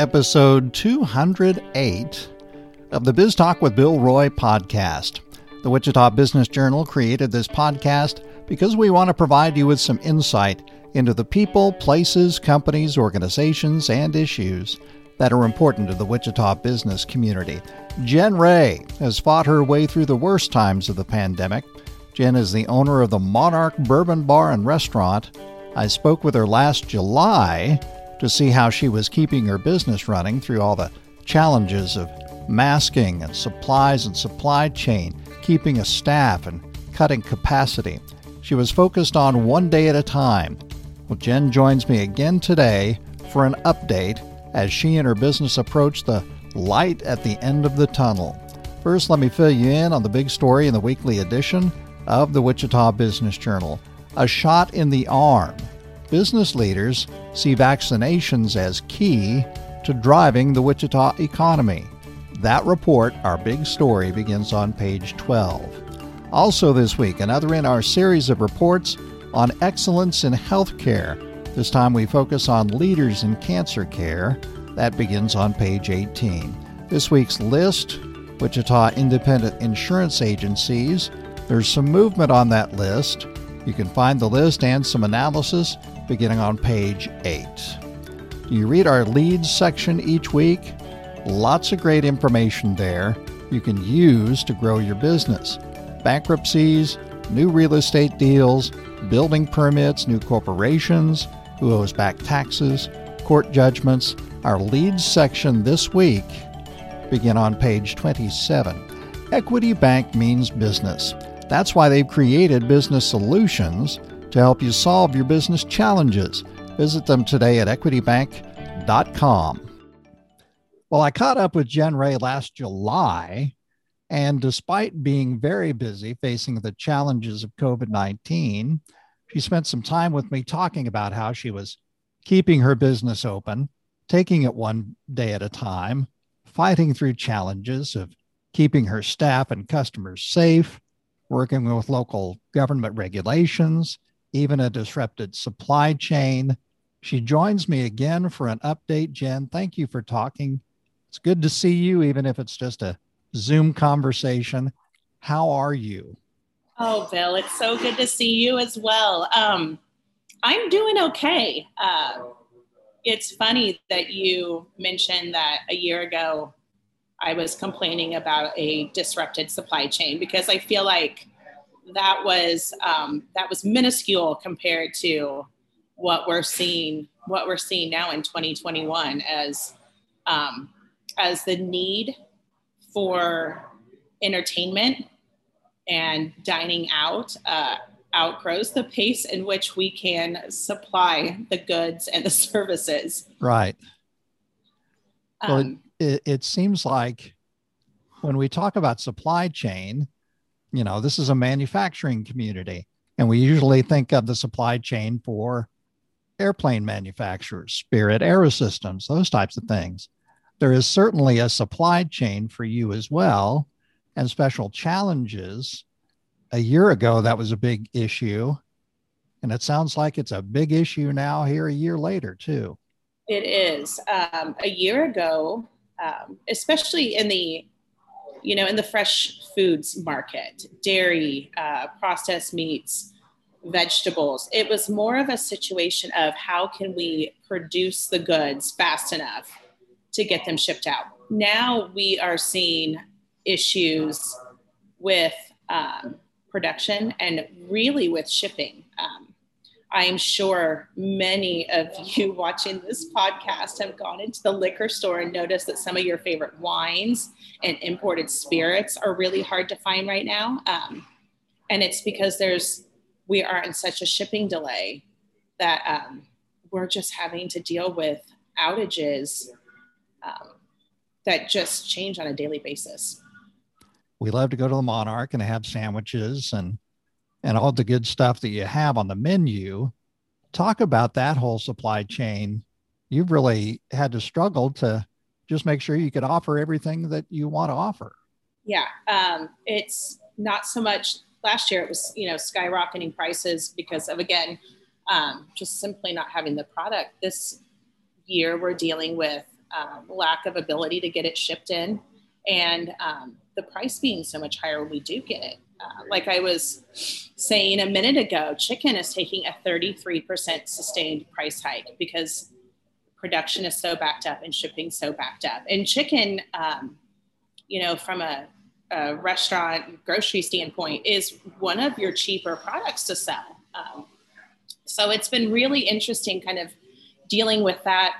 Episode 208 of the Biz Talk with Bill Roy podcast. The Wichita Business Journal created this podcast because we want to provide you with some insight into the people, places, companies, organizations, and issues that are important to the Wichita business community. Jen Ray has fought her way through the worst times of the pandemic. Jen is the owner of the Monarch Bourbon Bar and Restaurant. I spoke with her last July to see how she was keeping her business running through all the challenges of masking and supplies and supply chain, keeping a staff and cutting capacity. She was focused on one day at a time. Well, Jen joins me again today for an update as she and her business approach the light at the end of the tunnel. First, let me fill you in on the big story in the weekly edition of the Wichita Business Journal a shot in the arm. Business leaders see vaccinations as key to driving the Wichita economy. That report, our big story, begins on page 12. Also, this week, another in our series of reports on excellence in healthcare. This time we focus on leaders in cancer care. That begins on page 18. This week's list Wichita Independent Insurance Agencies. There's some movement on that list. You can find the list and some analysis beginning on page 8. You read our leads section each week. Lots of great information there you can use to grow your business bankruptcies, new real estate deals, building permits, new corporations, who owes back taxes, court judgments. Our leads section this week begin on page 27. Equity Bank means business. That's why they've created business solutions to help you solve your business challenges. Visit them today at equitybank.com. Well, I caught up with Jen Ray last July and despite being very busy facing the challenges of COVID 19, she spent some time with me talking about how she was keeping her business open, taking it one day at a time, fighting through challenges of keeping her staff and customers safe, working with local government regulations, even a disrupted supply chain. She joins me again for an update. Jen, thank you for talking. It's good to see you, even if it's just a Zoom conversation. How are you? Oh, Bill, it's so good to see you as well. Um, I'm doing okay. Uh, it's funny that you mentioned that a year ago I was complaining about a disrupted supply chain because I feel like that was um, that was minuscule compared to what we're seeing what we're seeing now in 2021 as um, as the need for entertainment and dining out uh, outgrows the pace in which we can supply the goods and the services. Right. Um, well, it, it seems like when we talk about supply chain, you know, this is a manufacturing community, and we usually think of the supply chain for airplane manufacturers, Spirit Aerosystems, those types of things there is certainly a supply chain for you as well and special challenges. A year ago, that was a big issue. And it sounds like it's a big issue now, here a year later, too. It is. Um, a year ago, um, especially in the you know in the fresh foods market dairy uh, processed meats vegetables it was more of a situation of how can we produce the goods fast enough to get them shipped out. Now we are seeing issues with um, production and really with shipping. Um, I'm sure many of you watching this podcast have gone into the liquor store and noticed that some of your favorite wines and imported spirits are really hard to find right now. Um, and it's because there's we are in such a shipping delay that um, we're just having to deal with outages um, that just change on a daily basis. We love to go to the Monarch and have sandwiches and and all the good stuff that you have on the menu. Talk about that whole supply chain. You've really had to struggle to just make sure you could offer everything that you want to offer. Yeah, um, it's not so much. Last year, it was you know skyrocketing prices because of again um, just simply not having the product. This year, we're dealing with um, lack of ability to get it shipped in and um, the price being so much higher when we do get it. Uh, like I was saying a minute ago, chicken is taking a 33% sustained price hike because production is so backed up and shipping so backed up. And chicken, um, you know, from a, a, restaurant grocery standpoint, is one of your cheaper products to sell. Um, so it's been really interesting, kind of dealing with that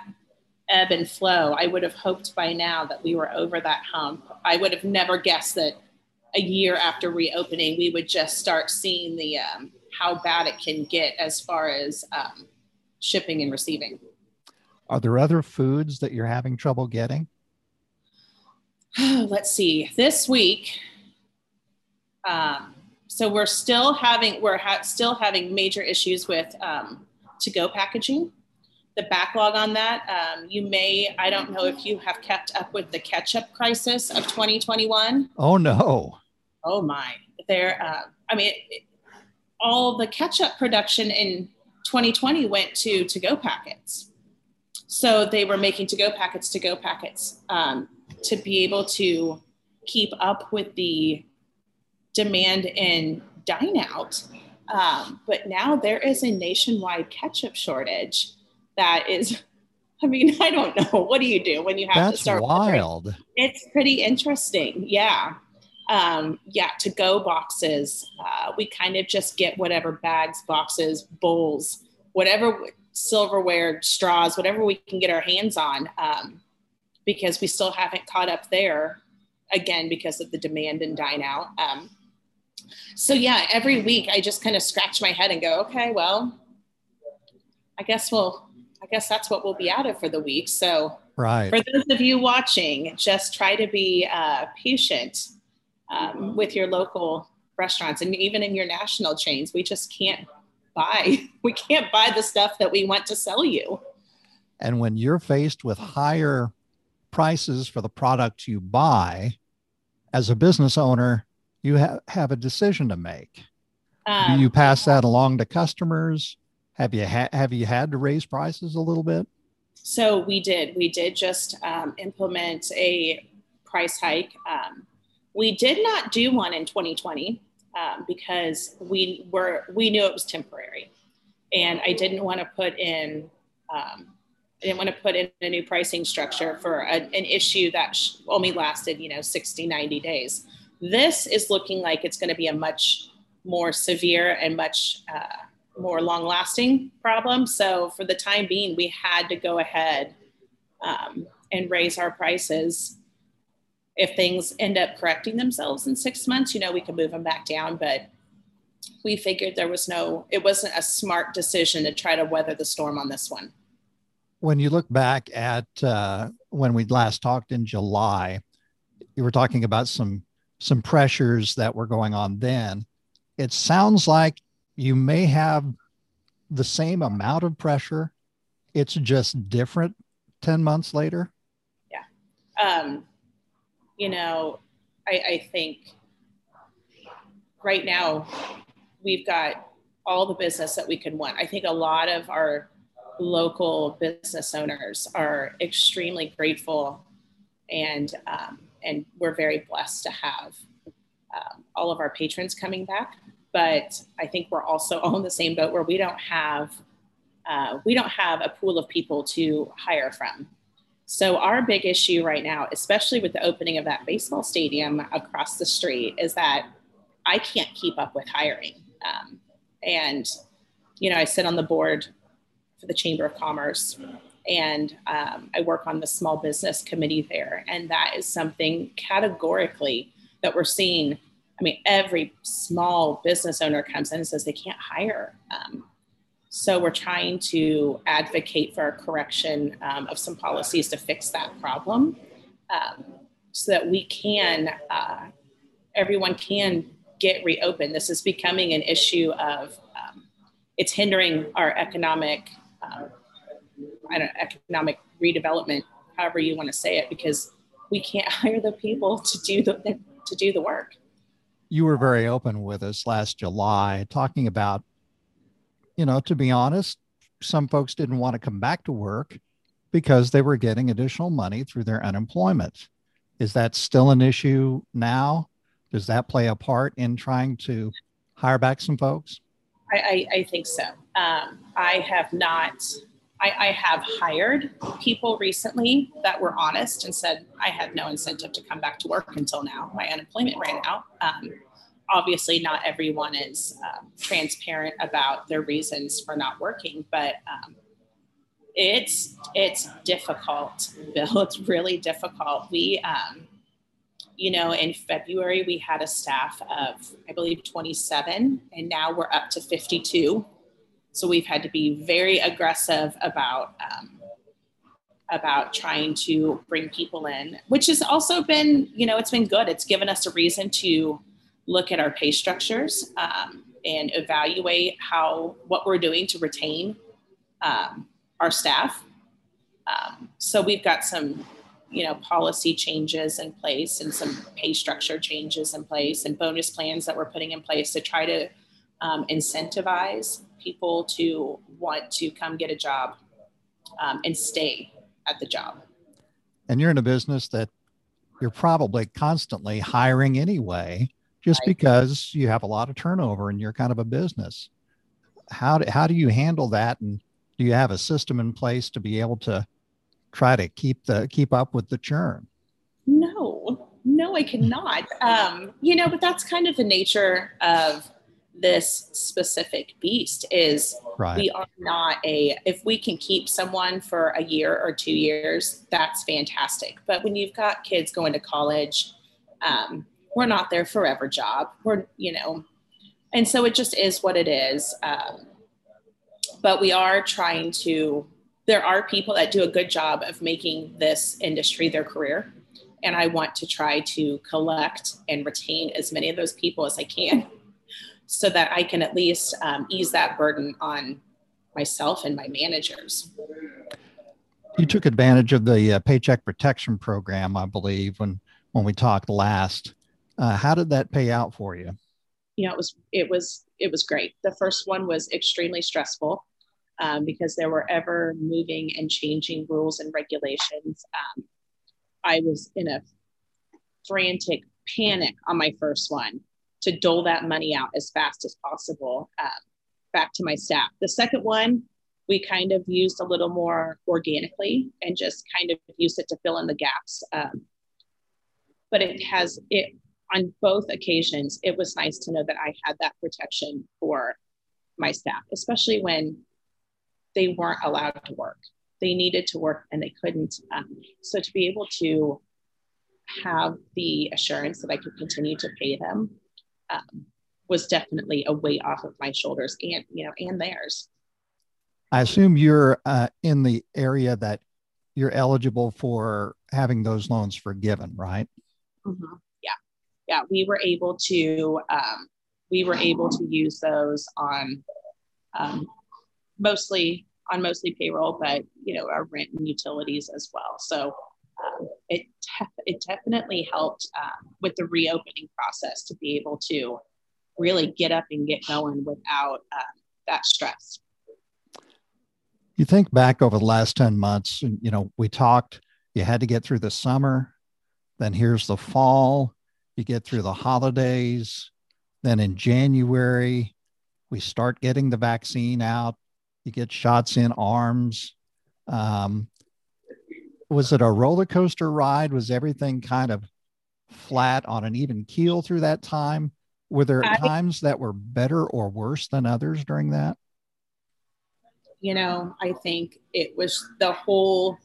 ebb and flow. I would have hoped by now that we were over that hump. I would have never guessed that a year after reopening, we would just start seeing the um, how bad it can get as far as um, shipping and receiving. Are there other foods that you're having trouble getting? Let's see. This week, um, so we're still having we're ha- still having major issues with um, to go packaging the backlog on that. Um, you may, I don't know if you have kept up with the ketchup crisis of 2021. Oh, no. Oh, my. There, uh, I mean, it, all the ketchup production in 2020 went to to go packets. So they were making to go packets to go packets um, to be able to keep up with the demand in dine out. Um, but now there is a nationwide ketchup shortage that is I mean, I don't know. What do you do when you have That's to start? wild. It's pretty interesting. Yeah. Um, yeah, to go boxes. Uh, we kind of just get whatever bags, boxes, bowls, whatever silverware, straws, whatever we can get our hands on, um, because we still haven't caught up there again because of the demand and dine out. Um, so, yeah, every week I just kind of scratch my head and go, okay, well, I guess we'll I guess that's what we'll be out of for the week. So, right. for those of you watching, just try to be uh, patient um, with your local restaurants and even in your national chains. We just can't buy. We can't buy the stuff that we want to sell you. And when you're faced with higher prices for the products you buy, as a business owner, you ha- have a decision to make. Um, Do you pass that along to customers? Have you ha- have you had to raise prices a little bit? So we did. We did just um, implement a price hike. Um, we did not do one in 2020 um, because we were we knew it was temporary, and I didn't want to put in. Um, I didn't want to put in a new pricing structure for a, an issue that only lasted, you know, 60, 90 days. This is looking like it's going to be a much more severe and much uh, more long lasting problem. So for the time being, we had to go ahead um, and raise our prices. If things end up correcting themselves in six months, you know, we can move them back down. But we figured there was no, it wasn't a smart decision to try to weather the storm on this one. When you look back at uh, when we last talked in July, you were talking about some some pressures that were going on then. It sounds like you may have the same amount of pressure. It's just different 10 months later. Yeah. Um, you know, I, I think right now we've got all the business that we can want. I think a lot of our local business owners are extremely grateful and um, and we're very blessed to have um, all of our patrons coming back but I think we're also on the same boat where we don't have uh, we don't have a pool of people to hire from. So our big issue right now, especially with the opening of that baseball stadium across the street, is that I can't keep up with hiring. Um, and you know, I sit on the board for the Chamber of Commerce, and um, I work on the small business committee there, and that is something categorically that we're seeing I mean, every small business owner comes in and says they can't hire. Um, so we're trying to advocate for a correction um, of some policies to fix that problem um, so that we can, uh, everyone can get reopened. This is becoming an issue of, um, it's hindering our economic, um, I don't know, economic redevelopment, however you want to say it, because we can't hire the people to do the, to do the work you were very open with us last July talking about you know, to be honest, some folks didn't want to come back to work because they were getting additional money through their unemployment. Is that still an issue now? Does that play a part in trying to hire back some folks? I, I, I think so. Um, I have not, I, I, have hired people recently that were honest and said, I had no incentive to come back to work until now. My unemployment ran out. Um, obviously, not everyone is uh, transparent about their reasons for not working, but um, it's it's difficult, Bill. It's really difficult. We, um, you know, in February we had a staff of I believe 27, and now we're up to 52. So we've had to be very aggressive about um, about trying to bring people in, which has also been, you know, it's been good. It's given us a reason to look at our pay structures um, and evaluate how what we're doing to retain um, our staff. Um, so we've got some, you know, policy changes in place and some pay structure changes in place and bonus plans that we're putting in place to try to um, incentivize people to want to come get a job um, and stay at the job. And you're in a business that you're probably constantly hiring anyway, just right. because you have a lot of turnover and you're kind of a business. How do, how do you handle that and do you have a system in place to be able to try to keep the keep up with the churn no no i cannot um, you know but that's kind of the nature of this specific beast is right. we are not a if we can keep someone for a year or two years that's fantastic but when you've got kids going to college um, we're not their forever job. We're you know and so it just is what it is um, but we are trying to there are people that do a good job of making this industry their career and i want to try to collect and retain as many of those people as i can so that i can at least um, ease that burden on myself and my managers. You took advantage of the uh, paycheck protection program i believe when when we talked last uh, how did that pay out for you you know it was it was it was great the first one was extremely stressful um, because there were ever moving and changing rules and regulations. Um, I was in a frantic panic on my first one to dole that money out as fast as possible um, back to my staff. The second one, we kind of used a little more organically and just kind of used it to fill in the gaps. Um, but it has it on both occasions. It was nice to know that I had that protection for my staff, especially when they weren't allowed to work. They needed to work and they couldn't. Um, so to be able to have the assurance that I could continue to pay them um, was definitely a weight off of my shoulders and you know and theirs. I assume you're uh, in the area that you're eligible for having those loans forgiven, right? Mm-hmm. Yeah. We were able to um, we were able to use those on um, mostly on mostly payroll, but you know our rent and utilities as well. So um, it it definitely helped um, with the reopening process to be able to really get up and get going without um, that stress. You think back over the last ten months, you know we talked. You had to get through the summer, then here's the fall. You get through the holidays, then in January we start getting the vaccine out you get shots in arms. Um, was it a roller coaster ride? Was everything kind of flat on an even keel through that time? Were there I, times that were better or worse than others during that? You know, I think it was the whole.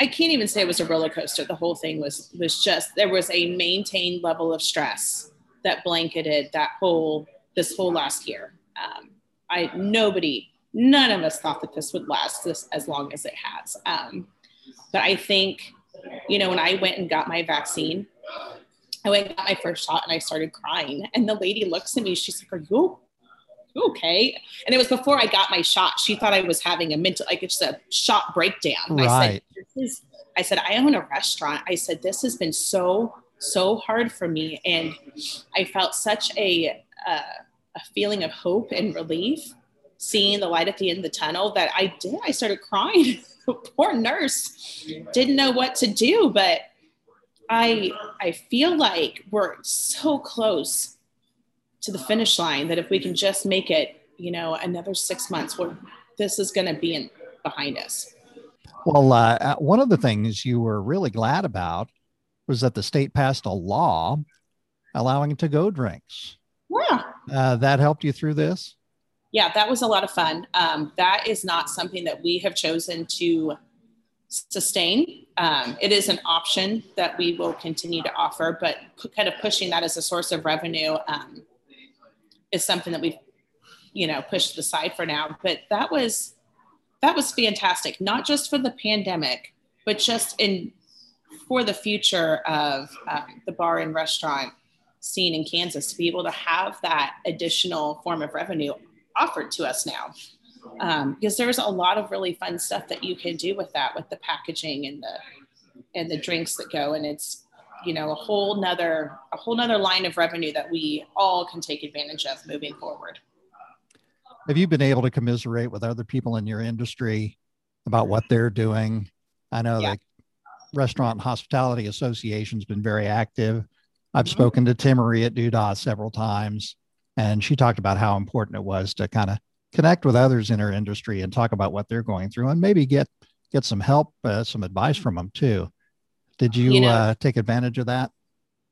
I can't even say it was a roller coaster. The whole thing was was just there was a maintained level of stress that blanketed that whole this whole last year. Um, I nobody, none of us thought that this would last this as long as it has. Um, but I think, you know, when I went and got my vaccine, I went got my first shot and I started crying. And the lady looks at me, she's like, Are you okay? And it was before I got my shot. She thought I was having a mental, like it's a shot breakdown. Right. I said, this is, I said, I own a restaurant. I said, this has been so, so hard for me. And I felt such a, uh, a feeling of hope and relief, seeing the light at the end of the tunnel that I did. I started crying. Poor nurse didn't know what to do, but I I feel like we're so close to the finish line that if we can just make it, you know, another six months, where this is going to be in, behind us. Well, uh, uh, one of the things you were really glad about was that the state passed a law allowing to go drinks. Yeah. Uh, that helped you through this? Yeah, that was a lot of fun. Um, that is not something that we have chosen to sustain. Um, it is an option that we will continue to offer, but kind of pushing that as a source of revenue um, is something that we've, you know, pushed aside for now. But that was that was fantastic, not just for the pandemic, but just in for the future of um, the bar and restaurant scene in Kansas to be able to have that additional form of revenue offered to us now. Um, because there's a lot of really fun stuff that you can do with that, with the packaging and the and the drinks that go, and it's you know a whole nother a whole nother line of revenue that we all can take advantage of moving forward. Have you been able to commiserate with other people in your industry about what they're doing? I know yeah. the Restaurant and Hospitality Association's been very active I've mm-hmm. spoken to Timmerie at Doo-Dah several times, and she talked about how important it was to kind of connect with others in her industry and talk about what they're going through, and maybe get get some help, uh, some advice from them too. Did you, you know, uh, take advantage of that?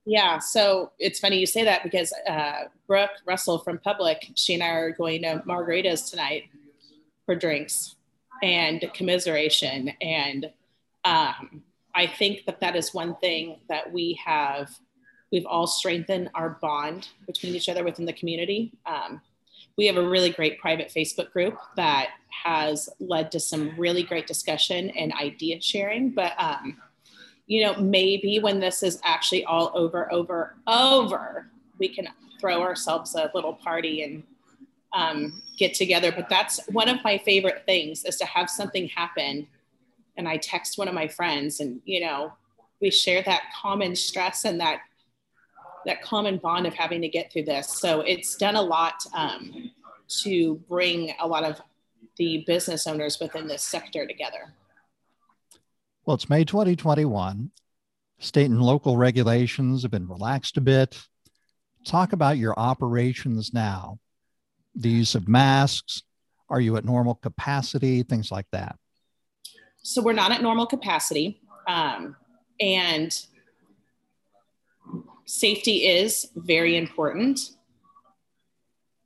Yeah, so it's funny you say that because uh, Brooke Russell from Public, she and I are going to Margaritas tonight for drinks and commiseration, and um, I think that that is one thing that we have We've all strengthened our bond between each other within the community. Um, we have a really great private Facebook group that has led to some really great discussion and idea sharing. But, um, you know, maybe when this is actually all over, over, over, we can throw ourselves a little party and um, get together. But that's one of my favorite things is to have something happen. And I text one of my friends, and, you know, we share that common stress and that that common bond of having to get through this. So it's done a lot um, to bring a lot of the business owners within this sector together. Well, it's May 2021. State and local regulations have been relaxed a bit. Talk about your operations now. The use of masks. Are you at normal capacity? Things like that. So we're not at normal capacity. Um, and safety is very important,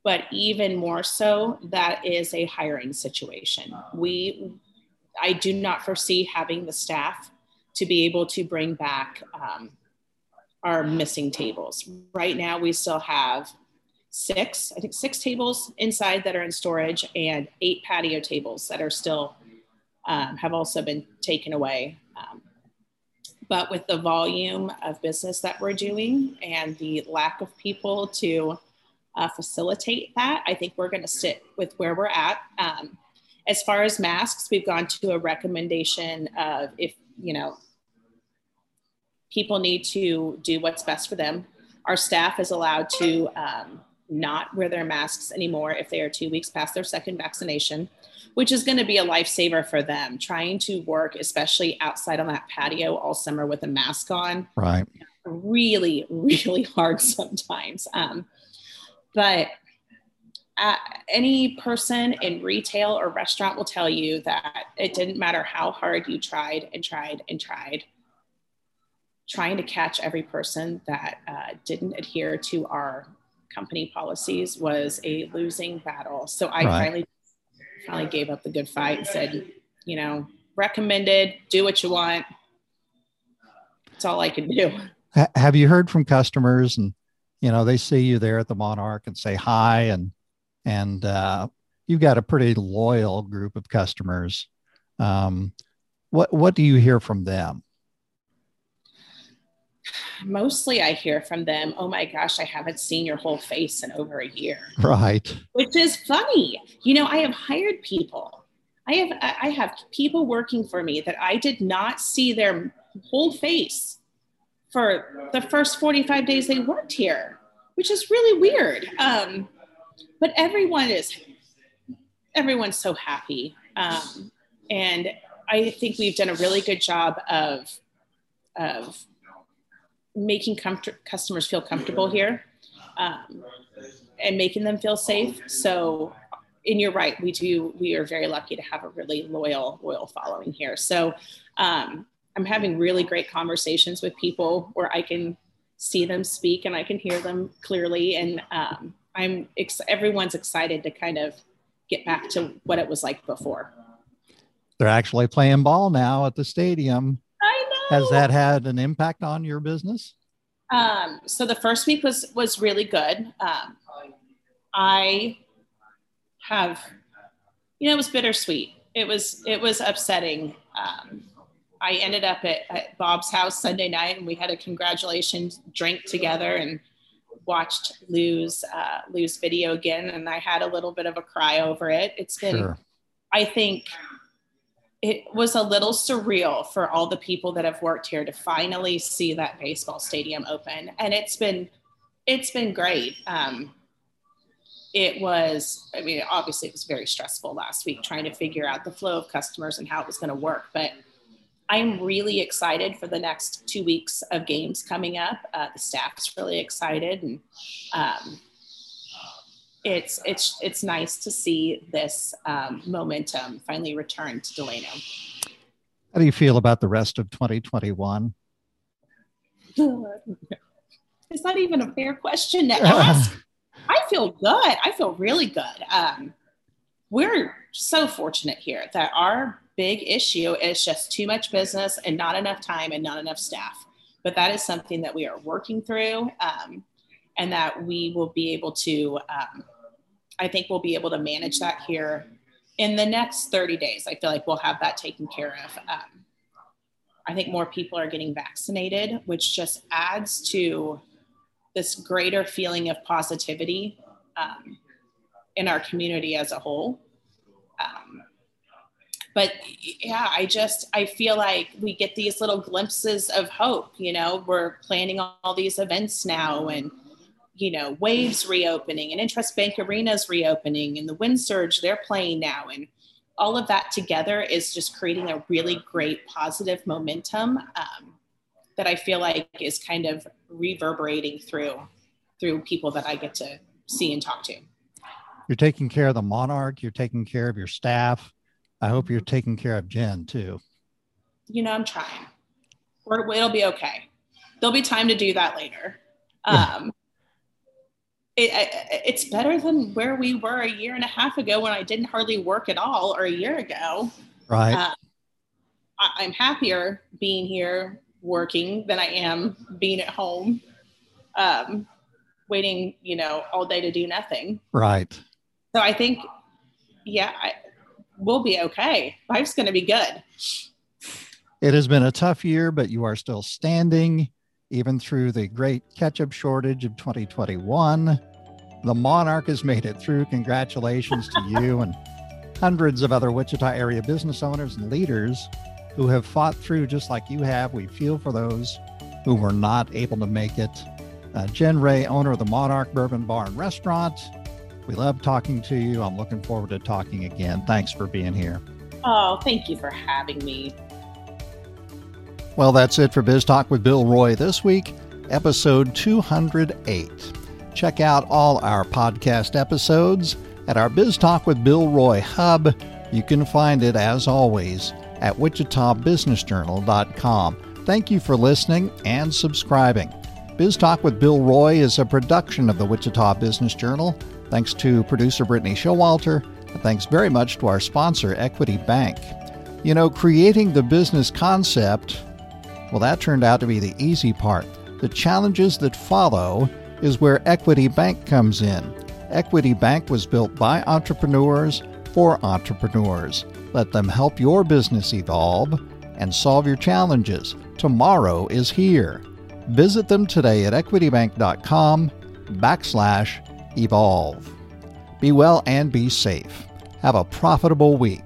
but even more so, that is a hiring situation. We, I do not foresee having the staff to be able to bring back um, our missing tables. Right now, we still have six, I think six tables inside that are in storage and eight patio tables that are still um, have also been taken away. Um, but with the volume of business that we're doing and the lack of people to uh, facilitate that, I think we're to sit with where we're at. Um, as far as masks, we've gone to a recommendation of if, you know, people need to do what's best for them. Our staff is allowed to um, not wear their masks anymore if they are two weeks past their second vaccination which is going to be a lifesaver for them trying to work, especially outside on that patio all summer with a mask on. Right. Really, really hard sometimes. Um, but uh, any person in retail or restaurant will tell you that it didn't matter how hard you tried and tried and tried trying to catch every person that uh, didn't adhere to our company policies was a losing battle. So I right. finally finally gave up the good fight and said, you know, recommended, do what you want. That's all I can do. Have you heard from customers and, you know, they see you there at the Monarch and say hi and, and, uh, you've got a pretty loyal group of customers. Um, what, what do you hear from them? mostly I hear from them, oh my gosh, I haven't seen your whole face in over a year. Right. Which is funny. You know, I have hired people. I have I have people working for me that I did not see their whole face for the first 45 days they worked here, which is really weird. Um, but everyone is everyone's so happy. Um, and i think we've done a really good job of of making comfort- customers feel comfortable here um, and making them feel safe. So and you're right we do we are very lucky to have a really loyal loyal following here. So um, i'm having really great conversations with people where i can see them speak and i can hear them clearly and um, i'm ex- everyone's excited to kind of get back to what it was like before. They're actually playing ball now at the stadium. I know. Has that had an impact on your business? Um, so the first week was was really good. Um, i have, you know, it was bittersweet. It was it was upsetting. Um, I ended up at, at, Bob's house Sunday night, and we had a congratulations drink together and watched Lou's uh, Lou's video again, and I had a little bit of a cry over it. It's been, sure. I think, it was a little surreal for all the people that have worked here to finally see that baseball stadium open, and it's been it's been great. Um, it was, I mean, obviously it was very stressful last week trying to figure out the flow of customers and how it was going to work. But I'm really excited for the next two weeks of games coming up. Uh, the staff's really excited, and um, it's it's it's nice to see this um, momentum finally return to Delano. How do you feel about the rest of 2021? Is that even a fair question to ask? I feel good. I feel really good. Um, we're so fortunate here that our big issue is just too much business and not enough time and not enough staff. But that is something that we are working through um, and that we will be able to, um, I think we'll be able to manage that here in the next 30 days. I feel like we'll have that taken care of. Um, I think more people are getting vaccinated, which just adds to this greater feeling of positivity um, in our community as a whole. But yeah, I just I feel like we get these little glimpses of hope. You know, we're planning all these events now, and you know, Waves reopening, and INTRUST Bank Arena's reopening, and the Wind Surge they're playing now, and all of that together is just creating a really great positive momentum um, that I feel like is kind of reverberating through through people that I get to see and talk to. You're taking care of the monarch, you're taking care of your staff. I hope you're taking care of Jen too. You know, I'm trying. Or it'll be okay. There'll be time to do that later. Yeah. Um, it, it's better than where we were a year and a half ago when I didn't hardly work at all, or a year ago. Right. Uh, I, I'm happier being here working than I am being at home, um, waiting, you know, all day to do nothing. Right. So I think, yeah, I, we'll be okay. Life's going to be good. It has been a tough year, but you are still standing, even through the great ketchup shortage of 2021. The Monarch has made it through. Congratulations to you and hundreds of other Wichita area business owners and leaders who have fought through just like you have. We feel for those who were not able to make it. Uh, Jen Ray, owner of the Monarch Bourbon Bar and Restaurant. We love talking to you. I'm looking forward to talking again. Thanks for being here. Oh, thank you for having me. Well, that's it for Biz Talk with Bill Roy this week, episode 208. Check out all our podcast episodes at our Biz Talk with Bill Roy hub. You can find it, as always, at wichitabusinessjournal.com. Thank you for listening and subscribing. Biz Talk with Bill Roy is a production of the Wichita Business Journal. Thanks to producer Brittany Showalter, and thanks very much to our sponsor, Equity Bank. You know, creating the business concept, well, that turned out to be the easy part. The challenges that follow is where Equity Bank comes in. Equity Bank was built by entrepreneurs for entrepreneurs. Let them help your business evolve and solve your challenges. Tomorrow is here. Visit them today at equitybank.com backslash evolve. Be well and be safe. Have a profitable week.